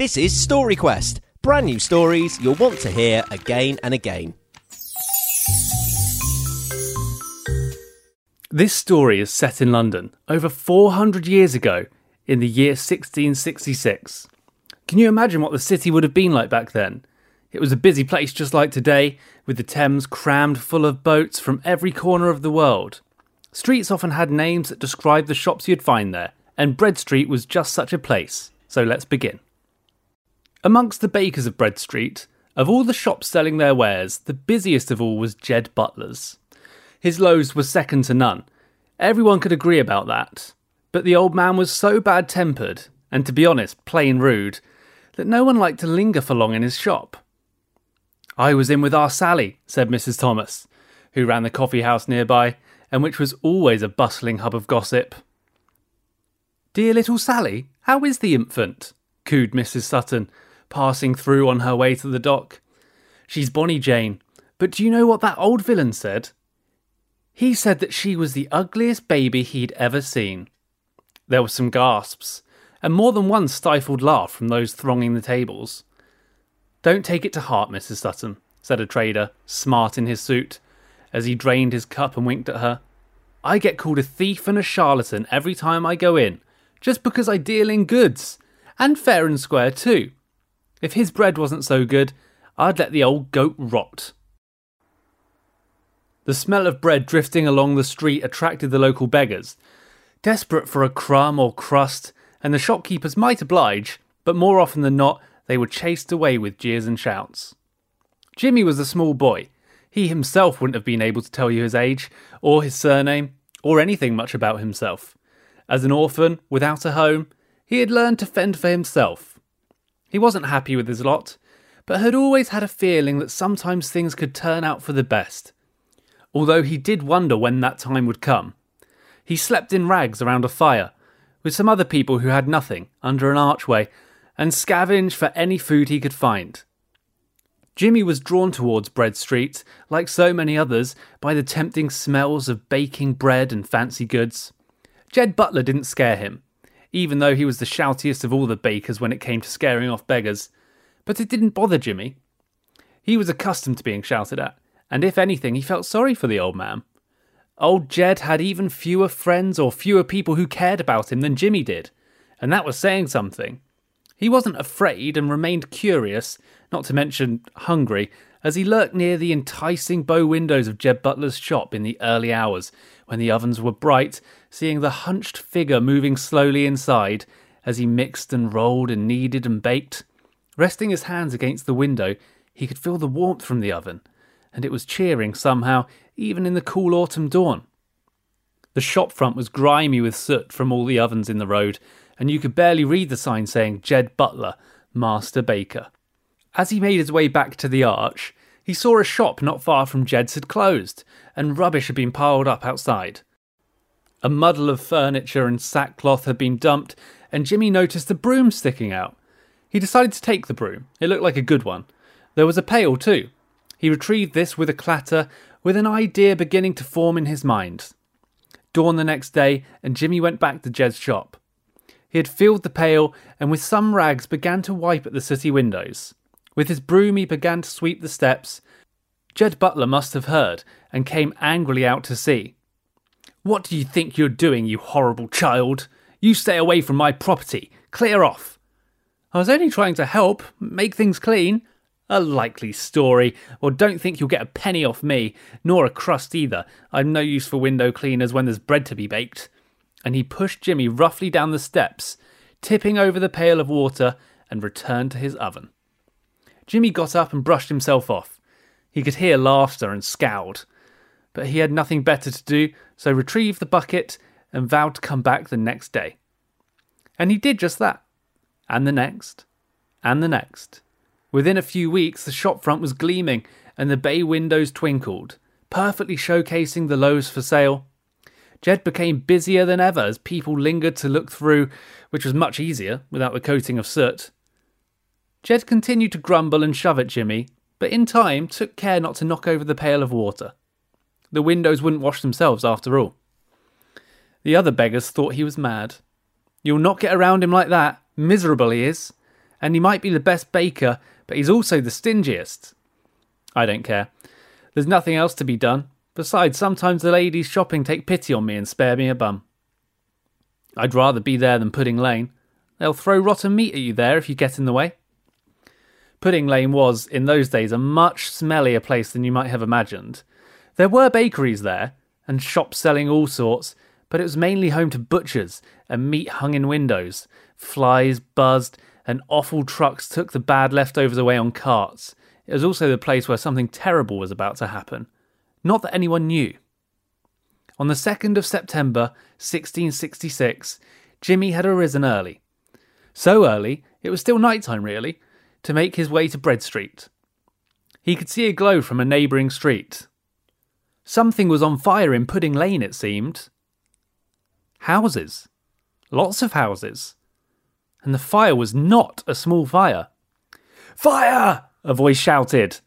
This is Story Quest, brand new stories you'll want to hear again and again. This story is set in London over 400 years ago in the year 1666. Can you imagine what the city would have been like back then? It was a busy place just like today, with the Thames crammed full of boats from every corner of the world. Streets often had names that described the shops you'd find there, and Bread Street was just such a place. So let's begin. Amongst the bakers of Bread Street, of all the shops selling their wares, the busiest of all was Jed Butler's. His loaves were second to none. Everyone could agree about that. But the old man was so bad tempered, and to be honest, plain rude, that no one liked to linger for long in his shop. I was in with our Sally, said Mrs. Thomas, who ran the coffee house nearby, and which was always a bustling hub of gossip. Dear little Sally, how is the infant? cooed Mrs. Sutton, passing through on her way to the dock. She's Bonnie Jane, but do you know what that old villain said? He said that she was the ugliest baby he'd ever seen. There were some gasps, and more than one stifled laugh from those thronging the tables. Don't take it to heart, Mrs. Sutton, said a trader, smart in his suit, as he drained his cup and winked at her. I get called a thief and a charlatan every time I go in, just because I deal in goods, and fair and square too. If his bread wasn't so good, I'd let the old goat rot. The smell of bread drifting along the street attracted the local beggars, desperate for a crumb or crust, and the shopkeepers might oblige, but more often than not, they were chased away with jeers and shouts. Jimmy was a small boy. He himself wouldn't have been able to tell you his age, or his surname, or anything much about himself. As an orphan, without a home, he had learned to fend for himself. He wasn't happy with his lot, but had always had a feeling that sometimes things could turn out for the best. Although he did wonder when that time would come. He slept in rags around a fire, with some other people who had nothing, under an archway, and scavenged for any food he could find. Jimmy was drawn towards Bread Street, like so many others, by the tempting smells of baking bread and fancy goods. Jed Butler didn't scare him, even though he was the shoutiest of all the bakers when it came to scaring off beggars. But it didn't bother Jimmy. He was accustomed to being shouted at, and if anything, he felt sorry for the old man. Old Jed had even fewer friends or fewer people who cared about him than Jimmy did, and that was saying something. He wasn't afraid and remained curious, not to mention hungry, as he lurked near the enticing bow windows of Jed Butler's shop in the early hours, when the ovens were bright, seeing the hunched figure moving slowly inside as he mixed and rolled and kneaded and baked. Resting his hands against the window, he could feel the warmth from the oven, and it was cheering somehow, even in the cool autumn dawn. The shop front was grimy with soot from all the ovens in the road, and you could barely read the sign saying Jed Butler, Master Baker. As he made his way back to the arch, he saw a shop not far from Jed's had closed, and rubbish had been piled up outside. A muddle of furniture and sackcloth had been dumped, and Jimmy noticed a broom sticking out. He decided to take the broom. It looked like a good one. There was a pail, too. He retrieved this with a clatter, with an idea beginning to form in his mind. Dawn the next day, and Jimmy went back to Jed's shop. He had filled the pail, and with some rags began to wipe at the city windows. With his broom, he began to sweep the steps. Jed Butler must have heard and came angrily out to see. What do you think you're doing, you horrible child? You stay away from my property. Clear off. I was only trying to help, make things clean. A likely story. Well, don't think you'll get a penny off me, nor a crust either. I'm no use for window cleaners when there's bread to be baked. And he pushed Jimmy roughly down the steps, tipping over the pail of water, and returned to his oven. Jimmy got up and brushed himself off. He could hear laughter and scowled but he had nothing better to do, so retrieved the bucket and vowed to come back the next day. And he did just that. And the next. And the next. Within a few weeks, the shop front was gleaming and the bay windows twinkled, perfectly showcasing the loaves for sale. Jed became busier than ever as people lingered to look through, which was much easier without the coating of soot. Jed continued to grumble and shove at Jimmy, but in time took care not to knock over the pail of water. The windows wouldn't wash themselves after all. The other beggars thought he was mad. You'll not get around him like that. Miserable he is. And he might be the best baker, but he's also the stingiest. I don't care. There's nothing else to be done. Besides, sometimes the ladies shopping take pity on me and spare me a bum. I'd rather be there than Pudding Lane. They'll throw rotten meat at you there if you get in the way. Pudding Lane was, in those days, a much smellier place than you might have imagined. There were bakeries there, and shops selling all sorts, but it was mainly home to butchers, and meat hung in windows. Flies buzzed, and awful trucks took the bad leftovers away on carts. It was also the place where something terrible was about to happen. Not that anyone knew. On the 2nd of September, 1666, Jimmy had arisen early. So early, it was still night time, really, to make his way to Bread Street. He could see a glow from a neighbouring street. Something was on fire in Pudding Lane, it seemed. Houses. Lots of houses. And the fire was not a small fire. Fire! A voice shouted.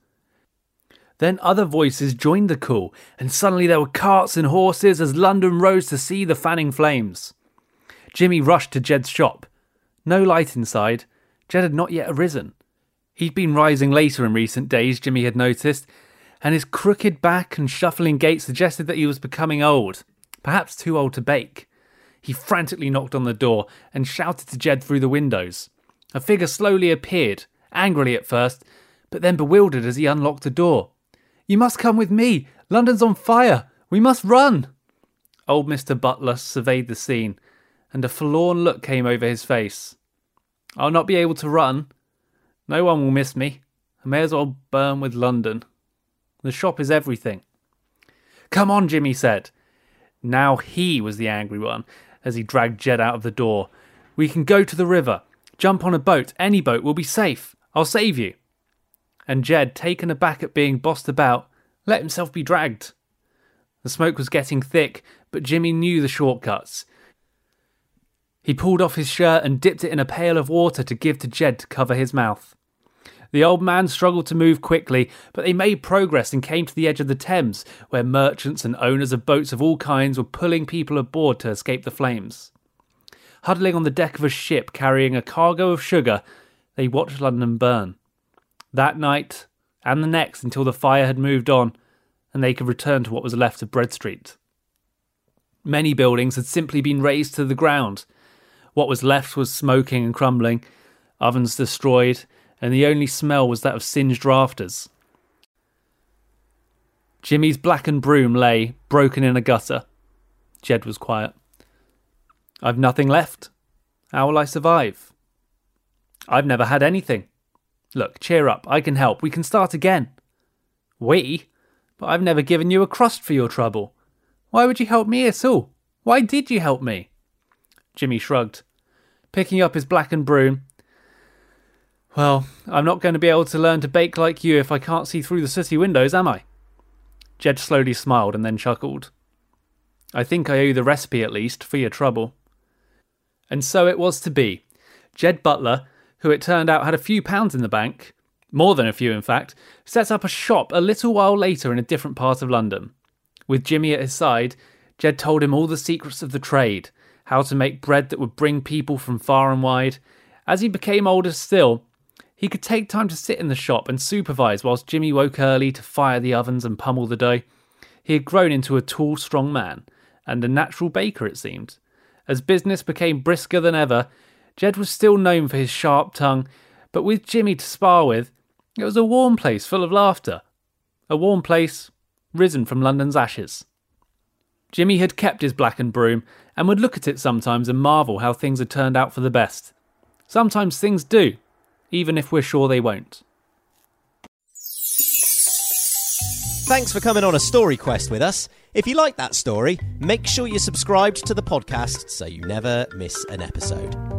Then other voices joined the call, and suddenly there were carts and horses as London rose to see the fanning flames. Jimmy rushed to Jed's shop. No light inside. Jed had not yet arisen. He'd been rising later in recent days, Jimmy had noticed, and his crooked back and shuffling gait suggested that he was becoming old, perhaps too old to bake. He frantically knocked on the door and shouted to Jed through the windows. A figure slowly appeared, angrily at first, but then bewildered as he unlocked the door. You must come with me. London's on fire. We must run. Old Mr. Butler surveyed the scene, and a forlorn look came over his face. I'll not be able to run. No one will miss me. I may as well burn with London. The shop is everything. Come on, Jimmy said. Now he was the angry one as he dragged Jed out of the door. We can go to the river. Jump on a boat. Any boat will be safe. I'll save you. And Jed, taken aback at being bossed about, let himself be dragged. The smoke was getting thick, but Jimmy knew the shortcuts. He pulled off his shirt and dipped it in a pail of water to give to Jed to cover his mouth. The old man struggled to move quickly, but they made progress and came to the edge of the Thames, where merchants and owners of boats of all kinds were pulling people aboard to escape the flames. Huddling on the deck of a ship carrying a cargo of sugar, they watched London burn. That night, and the next until the fire had moved on, and they could return to what was left of Bread Street. Many buildings had simply been razed to the ground. What was left was smoking and crumbling, ovens destroyed, and the only smell was that of singed rafters. Jimmy's blackened broom lay, broken in a gutter. Jed was quiet. I've nothing left. How will I survive? I've never had anything. Look, cheer up. I can help. We can start again. We? But I've never given you a crust for your trouble. Why would you help me at all? Why did you help me? Jimmy shrugged. Picking up his blackened broom, well, I'm not going to be able to learn to bake like you if I can't see through the city windows, am I? Jed slowly smiled and then chuckled. I think I owe you the recipe at least for your trouble. And so it was to be. Jed Butler, who it turned out had a few pounds in the bank, more than a few in fact, set up a shop a little while later in a different part of London. With Jimmy at his side, Jed told him all the secrets of the trade, how to make bread that would bring people from far and wide. As he became older still, he could take time to sit in the shop and supervise whilst Jimmy woke early to fire the ovens and pummel the dough. He had grown into a tall, strong man, and a natural baker, it seemed. As business became brisker than ever, Jed was still known for his sharp tongue, but with Jimmy to spar with, it was a warm place full of laughter. A warm place risen from London's ashes. Jimmy had kept his blackened broom and would look at it sometimes and marvel how things had turned out for the best. Sometimes things do, even if we're sure they won't. Thanks for coming on a story quest with us. If you like that story, make sure you're subscribed to the podcast so you never miss an episode.